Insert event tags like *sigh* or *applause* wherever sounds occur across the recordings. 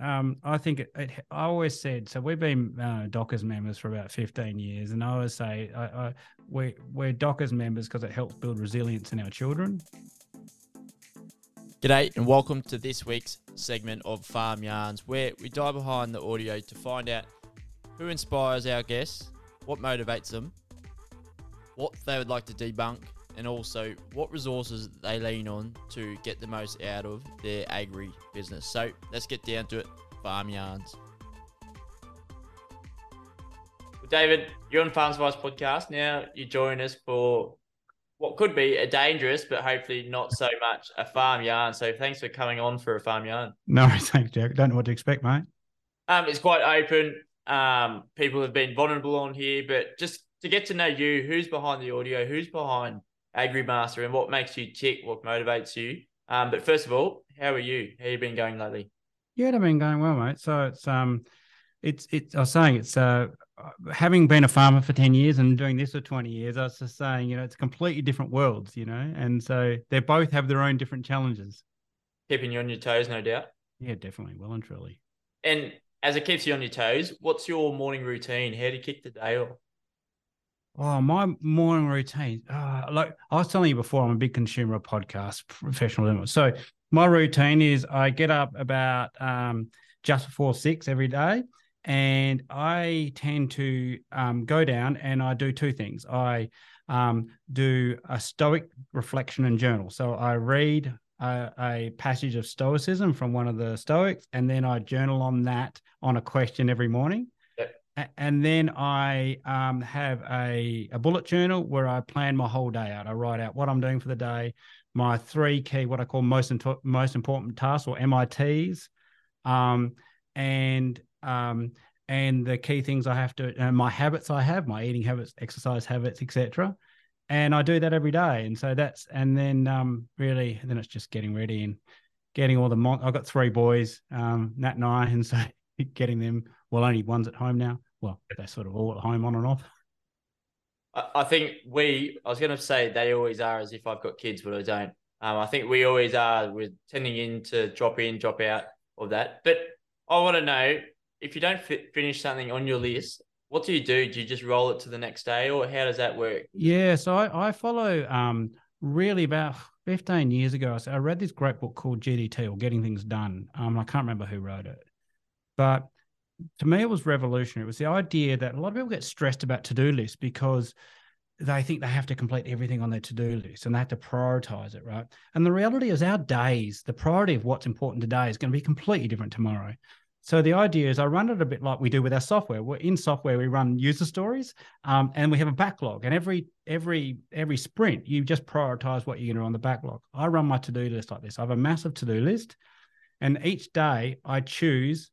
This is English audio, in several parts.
um, I think it, it, I always said so. We've been uh, Dockers members for about fifteen years, and I always say I, I, we, we're Dockers members because it helps build resilience in our children. G'day, and welcome to this week's segment of Farm Yarns, where we dive behind the audio to find out who inspires our guests, what motivates them, what they would like to debunk, and also what resources they lean on to get the most out of their agri business. So let's get down to it. Farm Yarns. David, you're on Farms Advice podcast. Now you join us for what could be a dangerous, but hopefully not so much a farm yarn. So thanks for coming on for a farm yarn. No, *laughs* thanks, Jack. Don't know what to expect, mate. Um, it's quite open. Um, people have been vulnerable on here, but just to get to know you, who's behind the audio, who's behind AgriMaster and what makes you tick, what motivates you. Um, but first of all, how are you? How you been going lately? Yeah, I've been going well, mate. So it's um, it's it's. I was saying it's uh, having been a farmer for ten years and doing this for twenty years. I was just saying, you know, it's completely different worlds, you know, and so they both have their own different challenges. Keeping you on your toes, no doubt. Yeah, definitely, well and truly. And as it keeps you on your toes, what's your morning routine? How do you kick the day off? Oh, my morning routine. Uh, like I was telling you before, I'm a big consumer of podcasts, professional. So my routine is I get up about um, just before six every day, and I tend to um, go down and I do two things. I um, do a Stoic reflection and journal. So I read a, a, passage of Stoicism from one of the Stoics, and then I journal on that on a question every morning and then I um, have a, a bullet journal where I plan my whole day out. I write out what I'm doing for the day, my three key, what I call most most important tasks or MITs, um, and um, and the key things I have to, and my habits I have, my eating habits, exercise habits, etc. And I do that every day, and so that's and then um, really then it's just getting ready and getting all the. Mon- I've got three boys, um, Nat and I, and so *laughs* getting them. Well, only one's at home now well, they're sort of all at home on and off. I think we, I was going to say they always are as if I've got kids, but I don't. Um, I think we always are. We're tending in to drop in, drop out of that. But I want to know if you don't fi- finish something on your list, what do you do? Do you just roll it to the next day, or how does that work? Yeah, so I, I follow um, really about 15 years ago. I read this great book called GDT or Getting Things Done. Um, I can't remember who wrote it, but to me, it was revolutionary. It was the idea that a lot of people get stressed about to do lists because they think they have to complete everything on their to do list and they have to prioritize it, right? And the reality is, our days, the priority of what's important today is going to be completely different tomorrow. So the idea is, I run it a bit like we do with our software. We're in software, we run user stories, um, and we have a backlog. And every every every sprint, you just prioritize what you're going to on the backlog. I run my to do list like this. I have a massive to do list, and each day I choose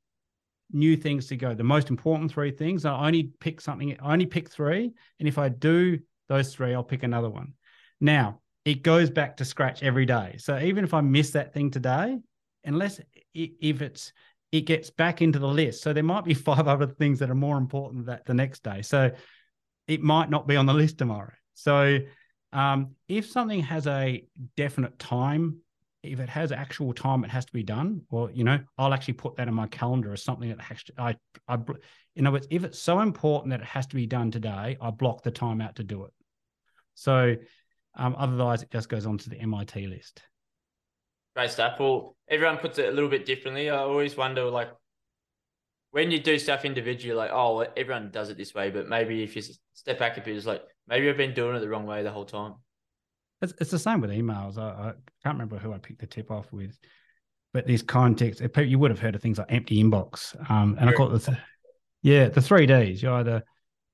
new things to go. The most important three things. I only pick something. I only pick three, and if I do those three, I'll pick another one. Now it goes back to scratch every day. So even if I miss that thing today, unless if it's it gets back into the list. So there might be *laughs* five other things that are more important that the next day. So it might not be on the list tomorrow. So um, if something has a definite time if it has actual time it has to be done well you know i'll actually put that in my calendar as something that has to i i in other words if it's so important that it has to be done today i block the time out to do it. So um, otherwise it just goes on to the mit list. Great stuff. Well everyone puts it a little bit differently. I always wonder like when you do stuff individually like oh everyone does it this way but maybe if you step back a bit it's like maybe i've been doing it the wrong way the whole time it's, it's the same with emails. I, I can't remember who I picked the tip off with, but these context, you would have heard of things like empty inbox. Um, and I call it the, yeah, the three Ds. You either,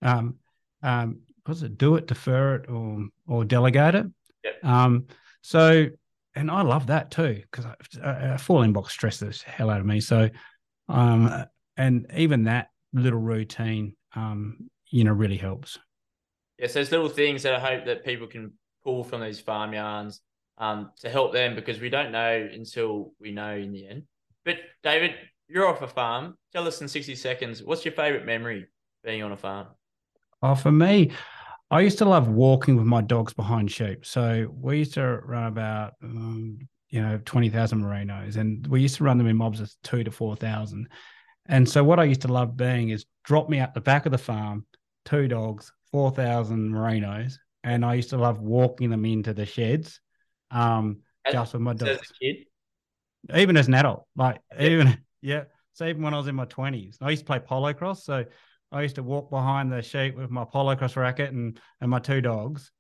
um, um, what's it, do it, defer it, or or delegate it. Yep. Um, so, and I love that too because a, full inbox stresses the hell out of me. So, um, and even that little routine, um, you know, really helps. Yeah, so there's little things that I hope that people can pull from these farm yarns um, to help them because we don't know until we know in the end. But David, you're off a farm. Tell us in 60 seconds, what's your favorite memory being on a farm? Oh, for me, I used to love walking with my dogs behind sheep. So we used to run about um, you know, 20,000 merinos. And we used to run them in mobs of two to 4,000. And so what I used to love being is drop me at the back of the farm, two dogs, 4,000 merinos. And I used to love walking them into the sheds um, As- just with my dogs. As a kid, Even as an adult, like Yeah. even, *laughs* yeah. So even when I was in my 20s, I used to play polocrosse. So I used to walk behind the sheep with my polocrosse racket and, and my two dogs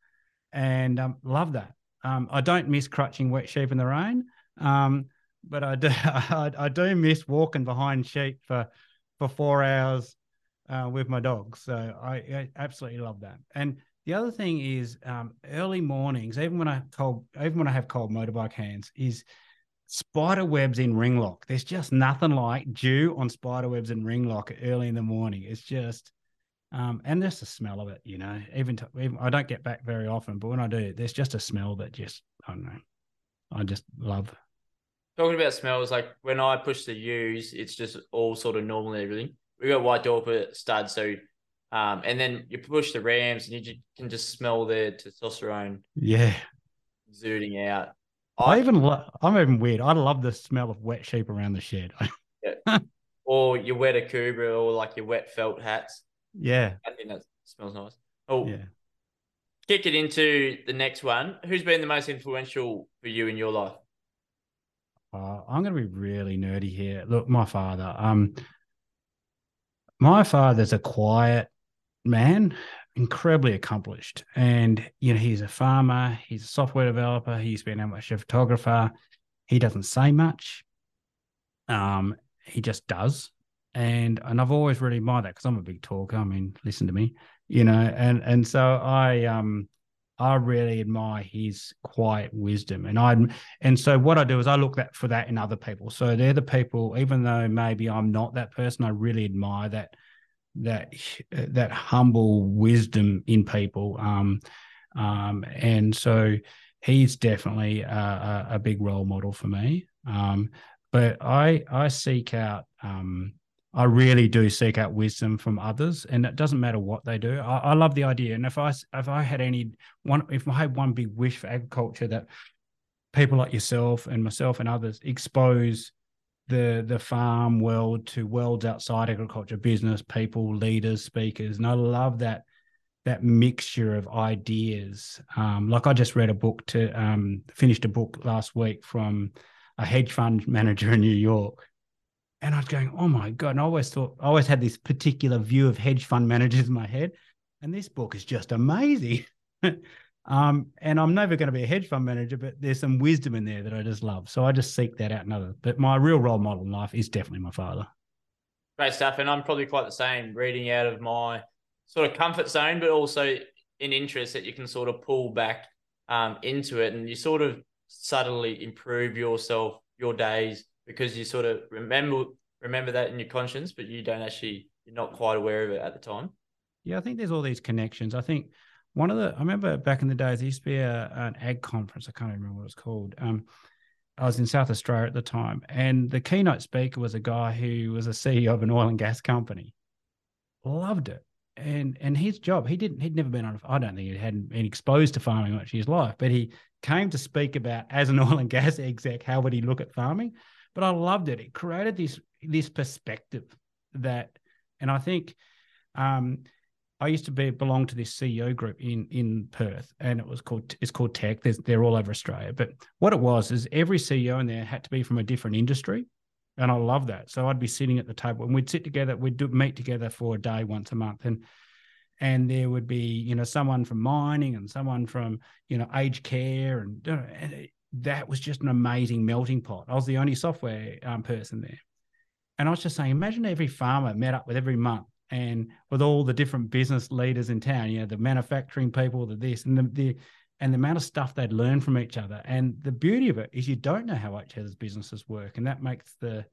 and um, love that. Um, I don't miss crutching wet sheep in the rain, um, but I do *laughs* I, I do miss walking behind sheep for for four hours uh, with my dogs. So I, I absolutely love that. And the other thing is um, early mornings, even when I cold, even when I have cold motorbike hands, is spider webs in ring lock. There's just nothing like dew on spider webs in ring lock early in the morning. It's just um, and there's the smell of it, you know, even, to, even I don't get back very often, but when I do, there's just a smell that just, I don't know, I just love. talking about smells, like when I push the ewes, it's just all sort of normal and everything. We got white Dorper stud, so um, and then you push the Rams, and you can just smell their testosterone Yeah. exuding out. I even, lo- I'm even weird. I love the smell of wet sheep around the shed. yeah. *laughs* or your wet Akubra, or like your wet felt hats. yeah. I think that smells nice. Oh, Yeah. kick it into the next one. Who's been the most influential for you in your life? Uh, I'm going to be really nerdy here. Look, my father, um, my father's a quiet man, incredibly accomplished. And, you know, he's a farmer, he's a software developer, he's been amateur photographer. He doesn't say much. Um, he just does. And and I've always really admired that because I'm a big talker. I mean, listen to me, you know, and and so I um I really admire his quiet wisdom. And I and so what I do is I look that for that in other people. So they're the people, even though maybe I'm not that person, I really admire that that that humble wisdom in people. Um, um, and so he's definitely a, a, big role model for me. Um, but I I seek out um, I really do seek out wisdom from others, and it doesn't matter what they do. I, I love the idea, and if I if I had any one, if I had one big wish for agriculture that people like yourself and myself and others expose the the farm world to worlds outside agriculture, business, people, leaders, speakers, and I love that that mixture of ideas. Um, like I just read a book to um, finished a book last week from a hedge fund *laughs* manager in New York. And I was going, oh my God. And I always thought, I always had this particular view of hedge fund managers in my head. And this book is just amazing. *laughs* um, and I'm never going to be a hedge fund manager, but there's some wisdom in there that I just love. So I just seek that out in others. But my real role model in life is definitely my father. Great stuff. And I'm probably quite the same, reading out of my sort of comfort zone, but also an interest that you can sort of pull back um, into it. And you sort of subtly improve yourself, your days, because you sort of remember remember that in your conscience, but you don't actually, you're not quite aware of it at the time. Yeah, I think there's all these connections. I think one of the I remember back in the days there used to be a, an ag conference. I can't even remember what it's called. Um, I was in South Australia at the time, and the keynote speaker was a guy who was a CEO of an oil and gas company. Loved it, and and his job he didn't he'd never been on. I don't think he hadn't been exposed to farming much in his life, but he came to speak about as an *laughs* oil and gas exec how would he look at farming. But I loved it. It created this this perspective that, and I think. Um, I used to be belong to this CEO group in in Perth, and it was called it's called TEC. There's, they're all over Australia, but what it was is every CEO in there had to be from a different industry, and I love that. So I'd be sitting at the table, and we'd sit together, we'd do, meet together for a day once a month, and and there would be you know someone from mining and someone from you know aged care, and, and it, that was just an amazing melting pot. I was the only software um, person there, and I was just saying, imagine every farmer met up with every month and with all the different business leaders in town, you know, the manufacturing people, the this and the, the and the amount of stuff they'd learn from each other. And the beauty of it is you don't know how each other's businesses work, and that makes the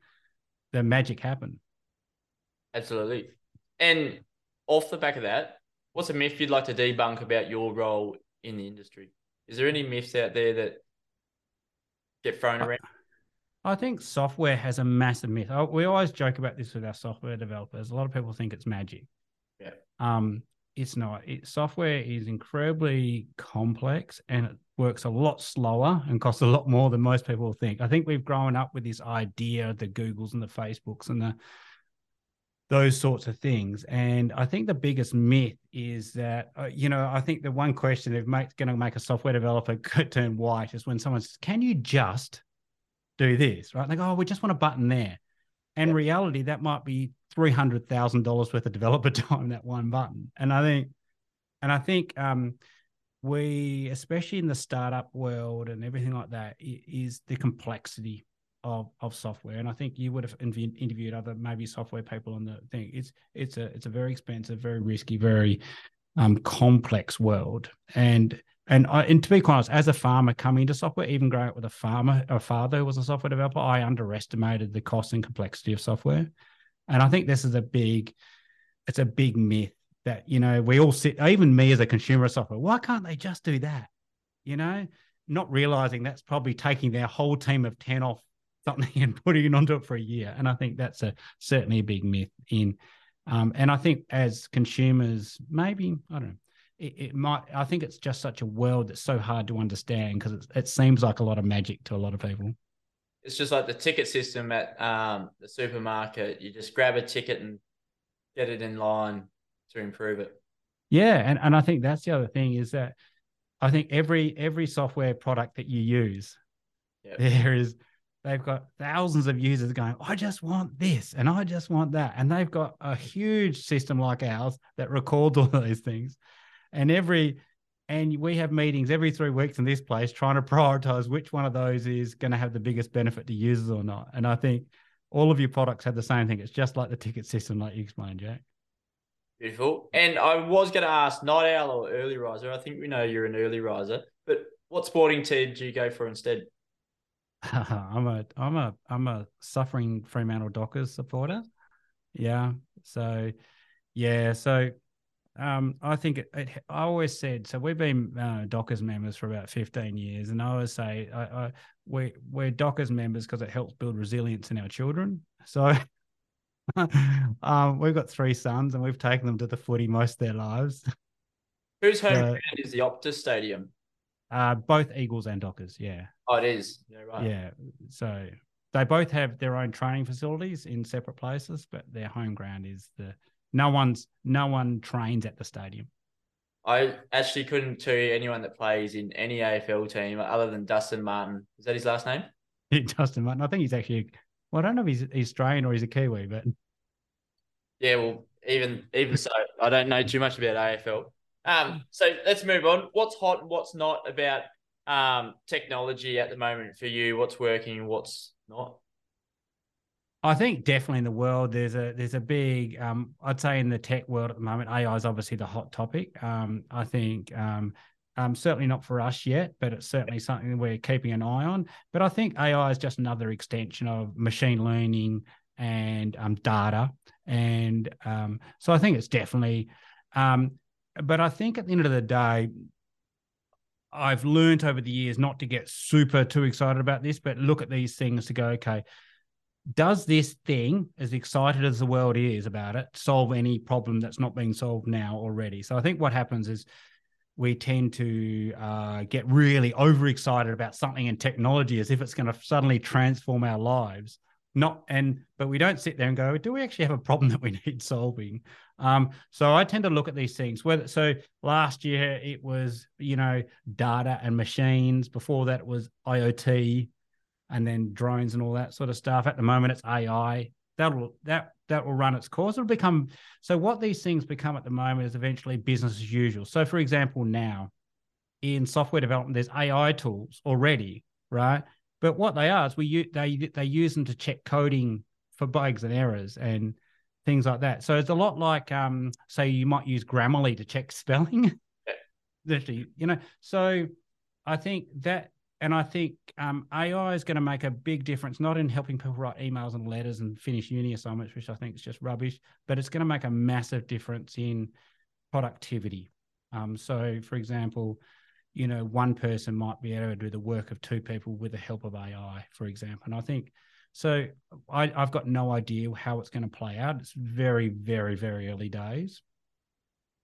the magic happen. Absolutely. And off the back of that, what's a myth you'd like to debunk about your role in the industry? Is there any myths out there that get thrown around? I think software has a massive myth. We always joke about this with our software developers. A lot of people think it's magic. Yeah. Um, it's not. It, software is incredibly complex and it works a lot slower and costs a lot more than most people think. I think we've grown up with this idea of the Googles and the Facebooks and the those sorts of things. And I think the biggest myth is that, uh, you know, I think the one question if going to make a software developer *laughs* turn white is when someone says, can you just do this? Right. They go, oh, we just want a button there. And reality, that might be $300,000 worth of developer *laughs* time, that one button. And I think, and I think, um, we, especially in the startup world and everything like that, is the complexity of of software. And I think you would have interviewed other maybe software people on the thing. It's it's a it's a very expensive, very risky, very um, complex world. And and I, and to be quite honest, as a farmer coming into software, even growing up with a farmer, a father who was a software developer, I underestimated the cost and complexity of software. And I think this is a big, it's a big myth that you know we all sit. Even me as a consumer of software, why can't they just do that? You know, not realizing that's probably taking their whole team of ten off something *laughs* and putting it onto it for a year. And I think that's a certainly a big myth in. Um, and I think as consumers, maybe I don't know. It, it, might. I think it's just such a world that's so hard to understand because it seems like a lot of magic to a lot of people. It's just like the ticket system at um, the supermarket. You just grab a ticket and get it in line to improve it. Yeah, and and I think that's the other thing is that I think every every software product that you use, yep. there is they've got thousands of users going, I just want this and I just want that. And they've got a huge system like ours that records all *laughs* those things. And every and we have meetings every three weeks in this place trying to prioritize which one of those is going to have the biggest benefit to users or not. And I think all of your products have the same thing. It's just like the ticket system, like you explained, Jack. Beautiful. And I was going to ask night owl or early riser. I think we know you're an early riser, but what sporting team do you go for instead? *laughs* I'm a I'm a I'm a suffering Fremantle Dockers supporter. Yeah. So yeah, so um, I think it, it, I always said so. We've been uh, Dockers members for about fifteen years, and I always say I, I, we we're Dockers members because it helps build resilience in our children. So *laughs* um, we've got three sons, and we've taken them to the footy most of their lives. Whose home ground is the Optus Stadium? Uh, both Eagles and Dockers, yeah. Oh, it is. Yeah, right. Yeah. So they both have their own training facilities in separate places, but their home ground is the no one's no one trains at the stadium. I actually couldn't tell you anyone that plays in any AFL team other than Dustin Martin. Is that his last name? *laughs* Dustin Martin. I think he's actually. Well, I don't know if he's, he's Australian or he's a Kiwi, but yeah. Well, even even so, I don't know too much about AFL. Um, so let's move on. What's hot and what's not about um, technology at the moment for you? What's working, what's not? I think definitely in the world there's a there's a big um, I'd say in the tech world at the moment AI is obviously the hot topic. Um, I think um, um, certainly not for us yet, but it's certainly something we're keeping an eye on. But I think AI is just another extension of machine learning and um, data, and um, so I think it's definitely but I think at the end of the day, I've learned over the years not to get super too excited about this, but look at these things to go, okay, does this thing, as excited as the world is about it, solve any problem that's not being solved now already? So I think what happens is we tend to uh, get really overexcited about something in technology as if it's going to suddenly transform our lives. Not and but we don't sit there and go do we actually have a problem that we *laughs* need solving? Um so i tend to look at these things whether so last year it was you know data and machines. Before that was iot and then drones and all that sort of stuff at the moment it's ai that'll that that will run its course it'll become so what these things become at the moment is eventually business as usual so for example now in software development there's ai tools already right but what they are is we they they use them to check coding for bugs and errors and things like that. So it's a lot like um, say you might use Grammarly to check *laughs* spelling. Literally, you know. So I think that and I think um, AI is going to make a big difference, not in helping people write emails and letters and finish uni assignments, which I think is just rubbish, but it's going to make a massive difference in productivity. Um, so, for example, you know, one person might be able to do the work of two people with the help of AI, for example. And I think so. I, I've got no idea how it's going to play out. It's very, very, very early days.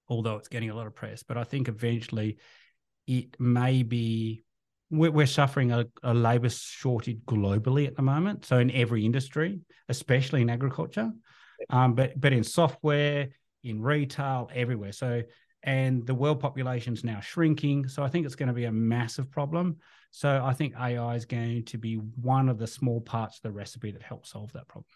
although it's getting a lot of press. But I think eventually it may be we're, we're suffering a, a labor shortage globally at the moment. So in every industry, especially in agriculture, um, but but in software, in retail, everywhere. So and the world population is now shrinking. So I think it's going to be a massive problem. So I think AI is going to be one of the small parts of the recipe that helps solve that problem.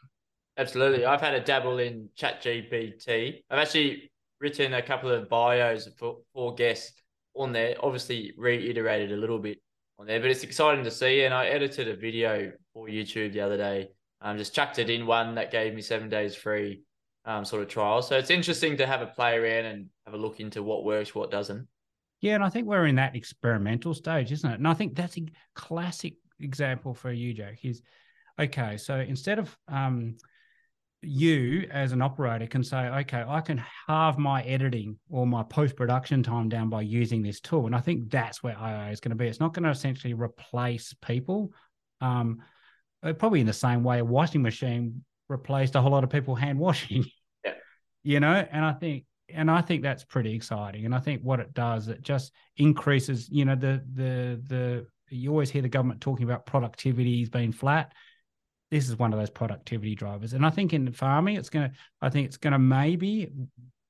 Absolutely. I've had a dabble in ChatGPT. I've actually written a couple of bios for, for guests on there, obviously reiterated a little bit on there, but it's exciting to see. And I edited a video for YouTube the other day. Um, just chucked it in one that gave me seven days free um, sort of trial. So it's interesting to have a play around and have a look into what works, what doesn't. Yeah, and I think we're in that experimental stage, isn't it? And I think that's a classic example for you, Jack. Is okay. So instead of um, you as an operator can say, okay, I can halve my editing or my post production time down by using this tool. And I think that's where AI is going to be. It's not going to essentially replace people. Um, uh, probably in the same way a washing machine replaced a whole lot of people hand washing. *laughs* Yeah. You know, and I think and I think that's pretty exciting. And I think what it does, it just increases, you know, the the the you always hear the government talking about productivity being flat this is one of those productivity drivers. And I think in farming, it's going to, I think it's going to maybe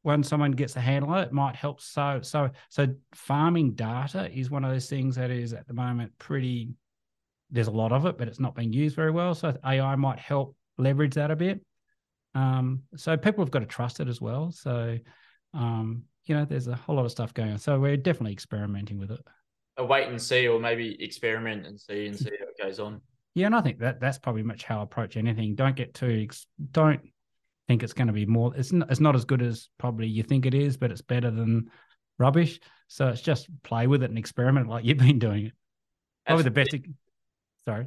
when someone gets a handle on it, it might help. So, so, so farming data is one of those things that is at the moment pretty, there's a lot of it, but it's not being used very well. So AI might help leverage that a bit. Um, so people have got to trust it as well. So, um, you know, there's a whole lot of stuff going on. So we're definitely experimenting with it. A wait and see, or maybe experiment and see and see how it goes on. Yeah, and I think that that's probably much how I approach anything. Don't get too don't think it's going to be more. It's not, it's not as good as probably you think it is, but it's better than rubbish. So it's just play with it and experiment like you've been doing it. Probably the best. Sorry.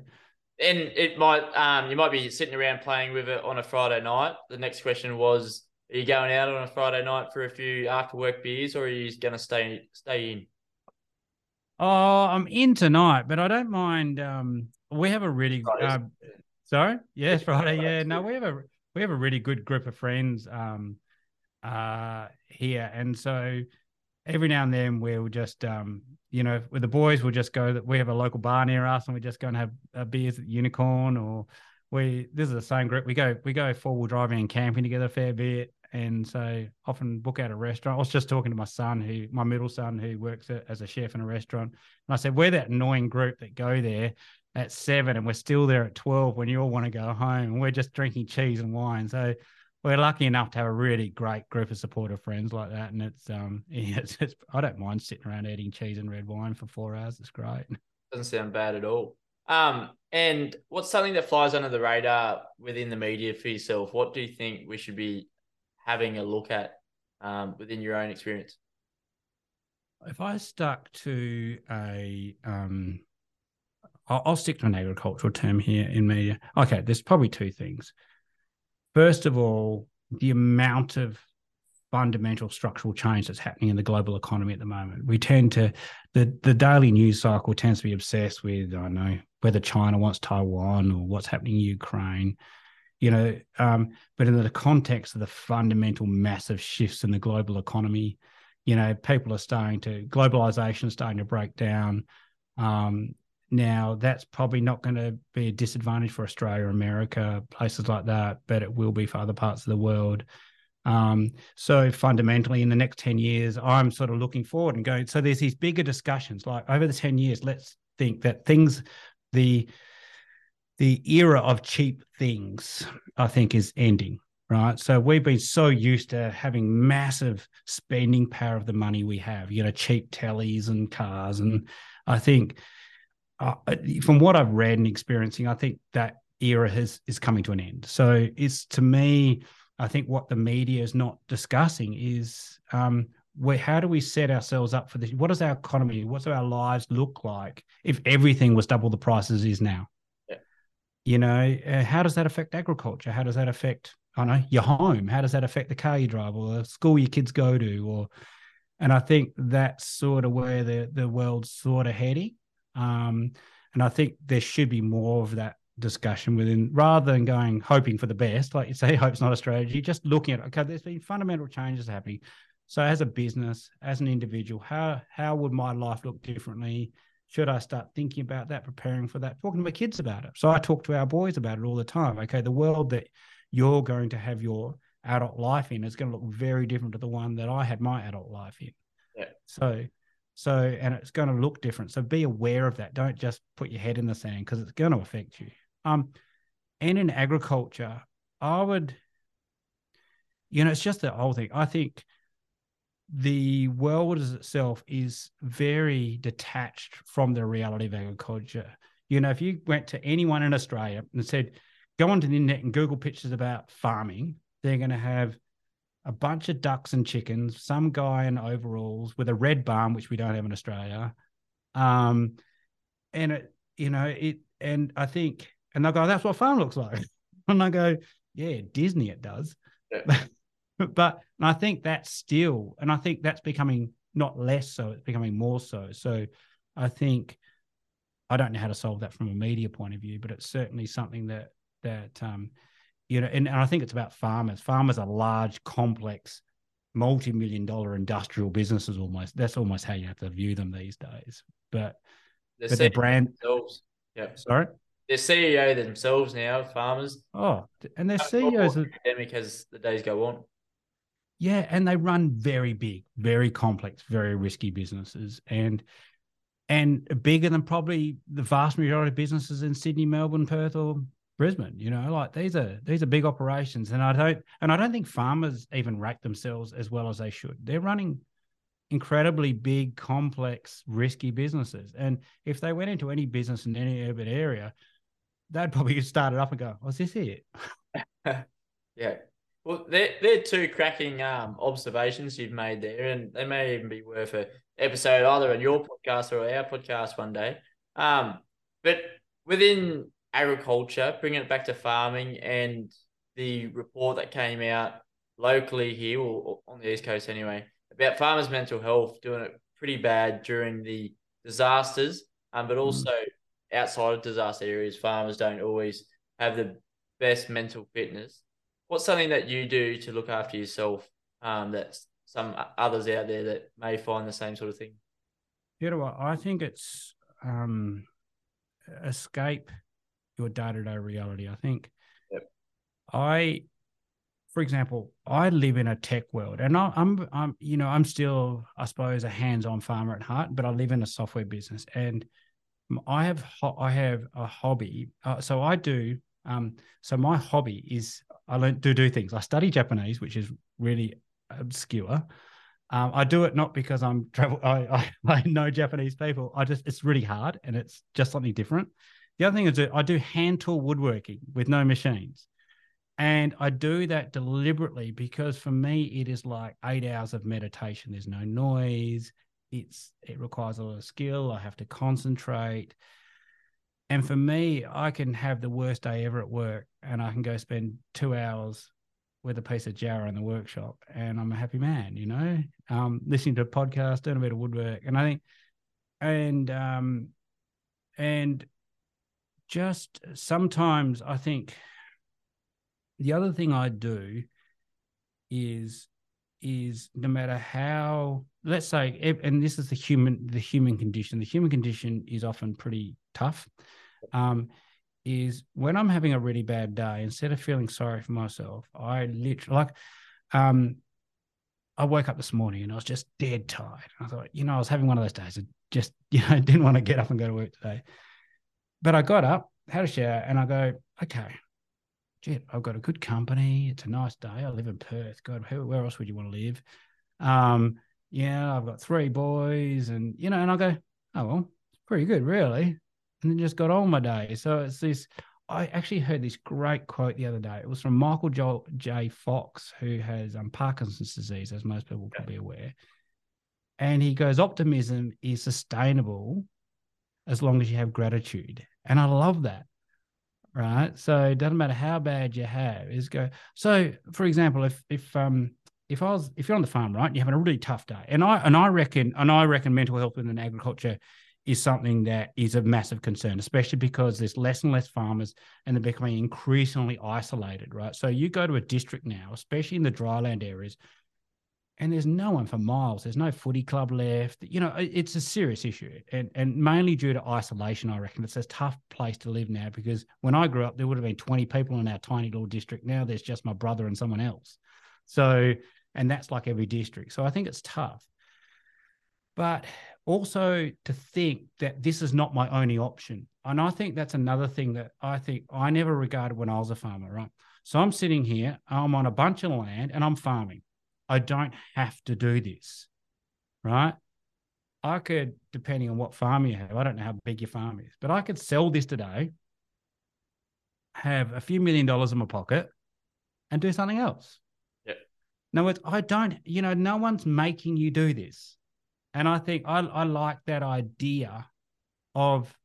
And it might um you might be sitting around playing with it on a Friday night. The next question was: Are you going out on a Friday night for a few after work beers, or are you going to stay stay in? Oh, I'm in tonight, but I don't mind. Um, we have a really uh, sorry, yes, Friday. Yeah, no, we have a we have a really good group of friends um, uh, here, and so every now and then we'll just um, you know with the boys we'll just go that we have a local bar near us and we just go and have uh, beers at Unicorn or we this is the same group. We go we go four wheel driving and camping together a fair bit. And so often book out a restaurant. I was just talking to my son, who my middle son, who works as a chef in a restaurant, and I said, "We're that annoying group that go there at seven and we're still there at 12 when you all want to go home and we're just drinking cheese and wine. So we're lucky enough to have a really great group of supportive friends like that. And it's um *laughs* yeah, it's, it's, i don't mind sitting around eating cheese and red wine for four hours. It's great. Doesn't sound bad at all. Um and what's something that flies under the radar within the media for yourself? What do you think we should be having a look at um, within your own experience? If i stuck to a um I'll, I'll stick to an agricultural term here in media. Okay, there's probably two things. First of all, the amount of fundamental structural change that's happening in the global economy at the moment. We tend to the the daily news cycle tends to be obsessed with I don't know whether China wants Taiwan or what's happening in Ukraine, you know. Um, but in the context of the fundamental massive shifts in the global economy, you know, people are starting to globalization is starting to break down. Um, now, that's probably not going to be a disadvantage for Australia, America, places like that, but it will be for other parts of the world. Um, so fundamentally, in the next 10 years, I'm sort of looking forward and going, so there's these bigger discussions like over the 10 years, let's think that things, the the era of cheap things, I think, is ending right? So we've been so used to having massive spending power of the money we have, you know, cheap tellies and cars. And I think uh, from what I've read and experiencing, I think that era has is coming to an end. So it's to me, I think what the media is not discussing is um, where how do we set ourselves up for this? What does our economy, what what's our lives look like if everything was double the prices is now? Yeah. You know, uh, how does that affect agriculture? How does that affect I know your home? How does that affect the car you drive or the school your kids go to? Or and I think that's sort of where the the world's sort of heading. Um, and I think there should be more of that discussion within rather than going hoping for the best, like you say, *laughs* hope's not a strategy, just looking at okay, there's been fundamental changes happening. So as a business, as an individual, how how would my life look differently? Should I start thinking about that, preparing for that, talking to my kids about it? So I talk to our boys about it all the time. Okay, the world that you're going to have your adult life in is going to look very different to the one that I had my adult life in. Yeah. So so and it's going to look different. So be aware of that. Don't just put your head in the sand because it's going to affect you. Um and in agriculture, I would you know, it's just the whole thing. I think the world as itself is very detached from the reality of agriculture. You know, if you went to anyone in Australia and said, go onto the internet and Google pictures about farming, they're going to have a bunch of ducks and chickens, some guy in overalls with a red barn, which we don't have in Australia. Um, and it, you know, it, and I think, and they'll go, that's what farm looks like. *laughs* And I go, yeah, Disney it does. Yeah. *laughs* but I think that's still, and I think that's becoming not less so, it's becoming more so. So I think I don't know how to solve that from a media point of view, but it's certainly something that that um, you know, and, and I think it's about farmers. Farmers are large, complex, multi-million dollar industrial businesses almost. That's almost how you have to view them these days. But the but their brand themselves. Yeah. Sorry? They're CEO themselves now, farmers. Oh, and their CEOs are academic as the days go on. Yeah, and they run very big, very complex, very risky businesses, and and bigger than probably the vast majority of businesses in Sydney, Melbourne, Perth, or Brisbane. You know, like these are these are big operations, and I don't and I don't think farmers even rate themselves as well as they should. They're running incredibly big, complex, risky businesses, and if they went into any business in any urban area, they'd probably start it up and go, "Was this it?" *laughs* yeah, well, they're, they're two cracking um, observations you've made there, and they may even be worth an episode either on your podcast or our podcast one day. Um, but within agriculture, bringing it back to farming and the report that came out locally here, or, on the East Coast anyway, about farmers' mental health doing it pretty bad during the disasters, um, but mm. also mm. outside of disaster areas, farmers don't always have the best mental fitness what's something that you do to look after yourself um, that some others out there that may find the same sort of thing? You know what? I think it's um, escape your day to day reality. I think yep. I, for example, I live in a tech world, and I, I'm, I'm, you know, I'm still, I suppose, a hands-on farmer at heart, but I live in a software business, and I have, I have a hobby. Uh, so I do. Um, so my hobby is I learn to do things. I study Japanese, which is really obscure. Um, I do it not because I'm travel. *laughs* I, I, I know Japanese people. I just it's really hard, and it's just something different. The other thing is that I do hand tool woodworking with no machines, and I do that deliberately because for me it is like eight hours of meditation. There's no noise. It's it requires a lot of skill. I have to concentrate. And for me, I can have the worst day ever at work and I can go spend two hours with a piece of jarrah in the workshop and I'm a happy man, you know, um, listening to a podcast, doing a bit of woodwork. And I think, and, um, and just sometimes I think the other thing I do is, is no matter how, let's say, and this is the human, the human condition, the human condition is often pretty tough um, is when I'm having a really bad day, instead of feeling sorry for myself, I literally like um I woke up this morning and I was just dead tired. I thought, you know, I was having one of those days. I just, *laughs* you know, didn't want to get up and go to work today. But I got up, had a shower, and I go, okay, gee, I've got a good company. It's a nice day. I live in Perth. God, where else would you want to live? Um, yeah, I've got three boys, and you know, and I go, oh well, it's pretty good, really and then just got on my day. So it's this. I actually heard this great quote the other day. It was from Michael J. Fox, who has um, Parkinson's disease, as most people will be aware. And he goes, optimism is sustainable as long as you have gratitude. And I love that. Right. So it doesn't matter how bad you have, is go. So for example, if if um if I was if you're on the farm, right, you're having a really tough day. And I and I reckon and I reckon mental health in agriculture is something that is a massive concern, especially because there's less and less farmers and they're becoming increasingly isolated, right? So you go to a district now, especially in the dryland areas, and there's no one for miles. There's no footy club left. You know, it's a serious issue, and and mainly due to isolation. I reckon it's a tough place to live now because when I grew up, there would have been 20 people in our tiny little district. Now there's just my brother and someone else. So, and that's like every district. So I think it's tough. But also to think that this is not my only option. And I think that's another thing that I think I never regarded when I was a farmer, right? So I'm sitting here, I'm on a bunch of land and I'm farming. I don't have to do this, right? I could, depending on what farm you have, I don't know how big your farm is, but I could sell this today, have a few million dollars in my pocket, and do something else. Yeah. No, it's, I don't, you know, no one's making you do this. And I think I, I like that idea of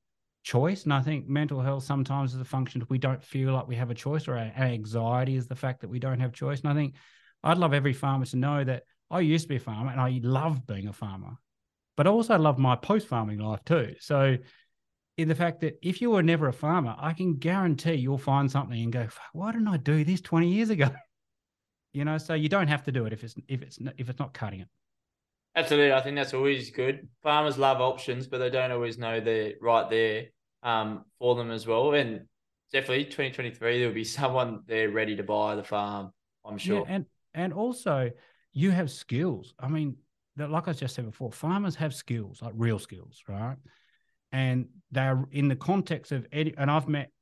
choice. And I think mental health sometimes is a function we don't feel like we have a choice, or our, our anxiety is the fact that we don't have choice. And I think I'd love every farmer to know that I used to be a farmer and I love being a farmer, but I also love my post farming life too. So, in the fact that if you were never a farmer, I can guarantee you'll find something and go, why didn't I do this 20 years ago? *laughs* you know, so you don't have to do it if it's if it's if it's not cutting it. Absolutely, I think that's always good. Farmers love options, but they don't always know they're right there um, for them as well. And definitely, 2023, there'll be *laughs* someone there ready to buy the farm. I'm sure. Yeah, and and also, you have skills. I mean, like I just said before, farmers have skills, like real skills, right? And they're in the context of, any, and I've met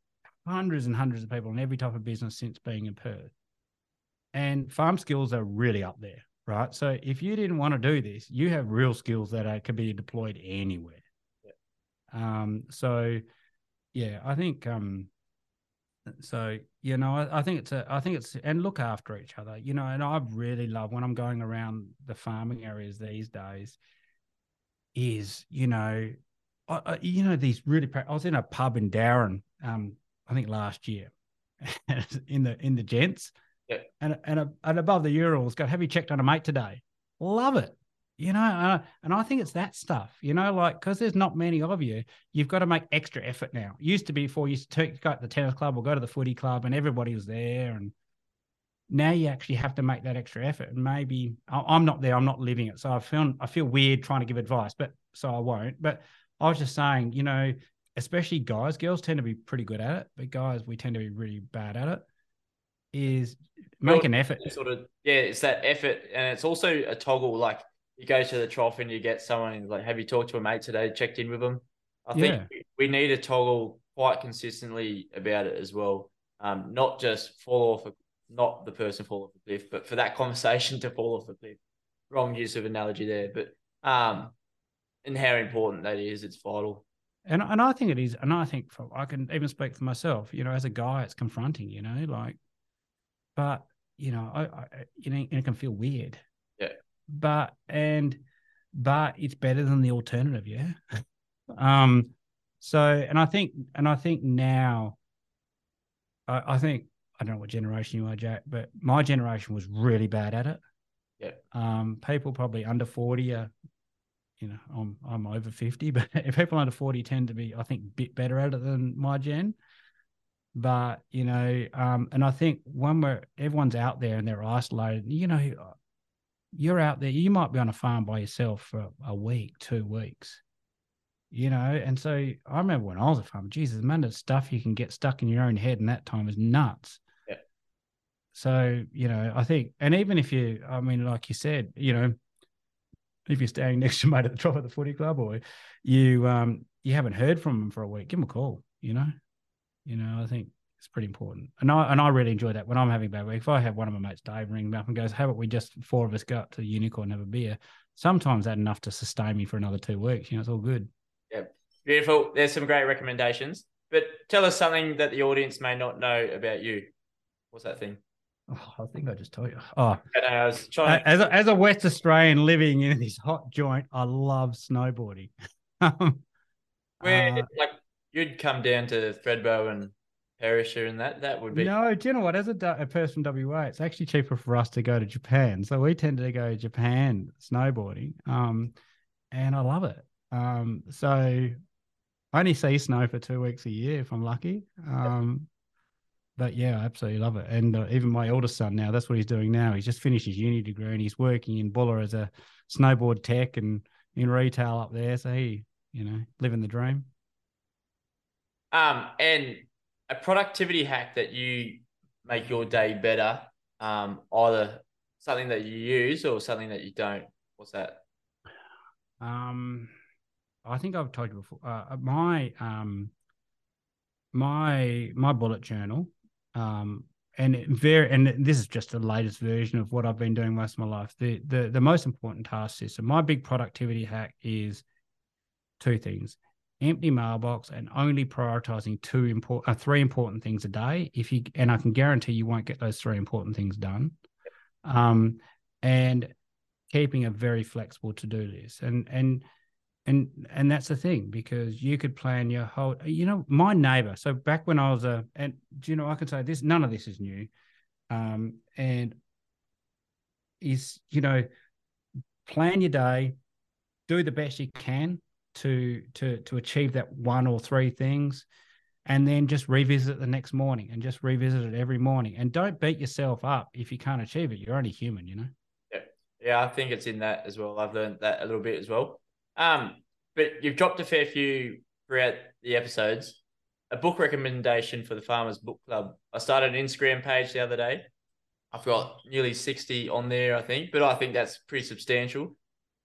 hundreds and hundreds of people in every type of business since being in Perth. And farm skills are really up there, right? So if you didn't want to do this, you have real skills that are, can be deployed anywhere. Yeah. Um, so yeah, I think um, so you know I, I, think it's a i think it's and look after each other you know and i really love when i'm going around the farming areas these days is you know I, I, you know these really i was in a pub in Darwin um i think last year *laughs* in the in the gents. Yeah. and and, and above the urals got have you checked on a mate today? Love it you know uh, and i think it's that stuff you know like because there's not many of you you've got to make extra effort now. Used to be before you used to go to the tennis club or go to the footy club and everybody was there and now you actually have to make that extra effort and maybe i'm not there i'm not living it so i feel i feel weird trying to give advice but so i won't but i was just saying you know especially guys girls tend to be pretty good at it but guys we tend to be really bad at it is make well, an effort. sort of yeah it's that effort and it's also a toggle like you go to the trough and you get someone like, have you talked to a mate today? Checked in with them. I think yeah. we need to toggle quite consistently about it as well. Um, not just fall off, a, not the person fall off the cliff, but for that *laughs* conversation to fall off the cliff. Wrong use of analogy there, but um, and how important that is. It's vital. And and I think it is, and I think for, I can even speak for myself. You know, as a guy, it's confronting. You know, like, but you know, I, I you know, and it can feel weird but and but it's better than the alternative, yeah. um, so and I think and I think now, I, I think I don't know what generation you are, Jack, but my generation was really bad at it. Yeah. Um, people probably under forty are, you know, I'm I'm over fifty, *laughs* but people under forty tend to be, I think, a bit better at it than my gen. But you know, um, and I think when we're everyone's out there and they're isolated, you know, you're out there, you might be on a farm by yourself for a week, two weeks, you know. And so I remember when I was a farmer, Jesus, the amount of stuff you can get stuck in your own head in that time is nuts. Yeah. So, you know, I think, and even if you, I mean, like you said, you know, if you're standing *laughs* next to your mate at the top of the footy club or you um you haven't heard from them for a week, give them a call, you know. You know, I think it's pretty important. And I and I really enjoy that when I'm having a bad week. If I have one of my mates, Dave, ring me up and goes, "How about we just four of us go up to the Unicorn and have a beer?" Sometimes that's enough to sustain me for another two weeks. You know, it's all good. Yeah, beautiful. There's some great recommendations. But tell us something that the audience may not know about you. What's that thing? Oh, I think I just told you. Oh, was trying. As a, as a West Australian living in this hot joint, I love snowboarding. *laughs* Where uh, like you'd come down to Thredbo and Perisher and that that would be no. Do you know what? As a, a person from WA, it's actually cheaper for us to go to Japan. So we tend to go to Japan snowboarding, um, and I love it. Um, so I only see snow for two weeks a year if I'm lucky. Um, but yeah, I absolutely love it. And uh, even my oldest son now, that's what he's doing now. He's just finished his uni degree and he's working in Buller as a snowboard tech and in retail up there. So he, you know, living the dream. Um, and a productivity hack that you make your day better, um, either something that you use or something that you don't. What's that? Um, I think I've told you before. Uh, my um, my my bullet journal, um, and very and this is just the latest version of what I've been doing most of my life. The the the most important task system. My big productivity hack is two things: empty mailbox and only prioritizing two important, uh, three important things a day. If you and I can guarantee you won't get those three important things done. Um, and keeping a very flexible to do list, and and and and that's the thing because you could plan your whole. You know, my neighbor. So back when I was a, and you know, I can say this. None of this is new, um, and is you know, plan your day, do the best you can to to to achieve that one or three things and then just revisit the next morning and just revisit it every morning. And don't beat yourself up if you can't achieve it. You're only human you know? Yeah. Yeah i think it's in that as well. I've learned that a little bit as well. Um but you've dropped a fair few throughout the episodes. A book recommendation for the farmers book club. I started an instagram page the other day. I've got nearly 60 on there i think but i think that's pretty substantial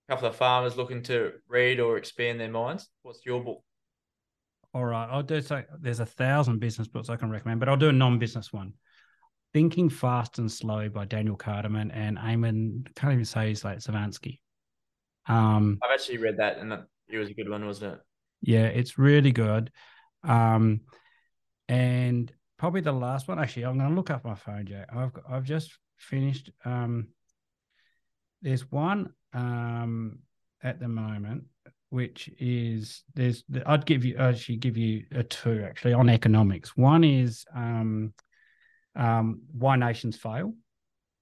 couple of farmers looking to read or expand their minds. What's your book? All right, I'll do so. There's a thousand business books I can recommend, but I'll do a non-business one. Thinking Fast and Slow by Daniel Kahneman and Eamon, can't even say his like Savansky. Um, I've actually read that and it was a good one, wasn't it? Yeah, it's really good. Um, and probably the last one, actually, I'm going to look up my phone, Jack. I've I've just finished. Um, there's one um, at the moment, which is there's I'd give you I actually give you a two actually on economics. One is um, um, why nations fail,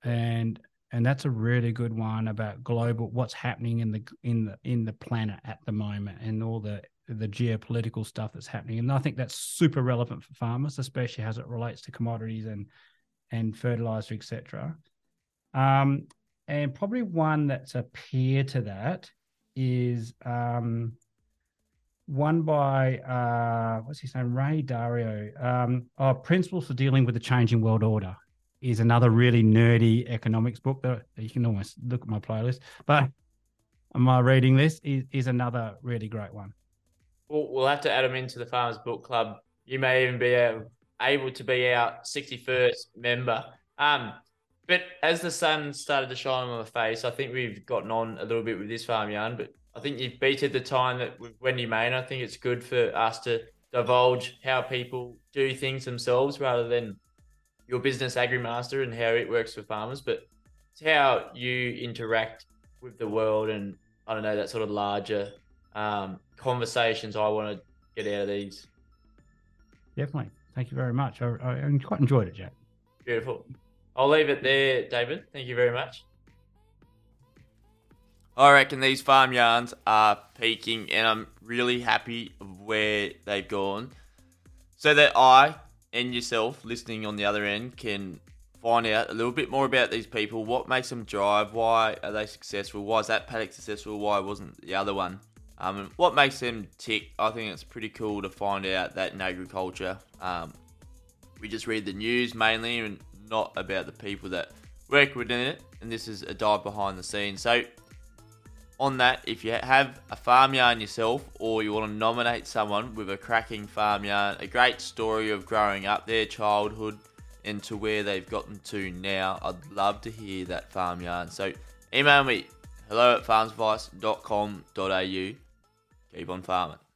and and that's a really good one about global what's happening in the in the in the planet at the moment and all the the geopolitical stuff that's happening. And I think that's super relevant for farmers, especially as it relates to commodities and and fertilizer, etc. Um, and probably one that's a peer to that is um, one by uh, what's his name, Ray Dalio. Um, oh, Principles for Dealing with the Changing World Order is another really nerdy economics book that you can almost look at my playlist. But my reading list is, is another really great one. We'll, we'll have to add them into the Farmers Book Club. You may even be able to be our 61st member. Um, but as the sun started to shine on my face, I think we've gotten on a little bit with this farm yarn. But I think you've beated the time that with Wendy Main. I think it's good for us to divulge how people do things themselves rather than your business agrimaster and how it works for farmers, but it's how you interact with the world and I don't know that sort of larger um, conversations I want to get out of these. Definitely. Thank you very much. I, I quite enjoyed it, Jack. Beautiful. I'll leave it there, David. Thank you very much. I reckon these farm yarns are peaking, and I'm really happy where they've gone, so that I and yourself listening on the other end can find out a little bit more about these people. What makes them drive? Why are they successful? Why is that paddock successful? Why wasn't the other one? Um, what makes them tick? I think it's pretty cool to find out that in agriculture, um, we just read the news mainly, and not about the people that work within it. And this is a dive behind the scenes. So, on that, if you have a farm yarn yourself or you want to nominate someone with a cracking farm yarn, a great story of growing up, their childhood, into where they've gotten to now, I'd love to hear that farm yarn. So, email me hello at farmsadvice.com.au. Keep on farming.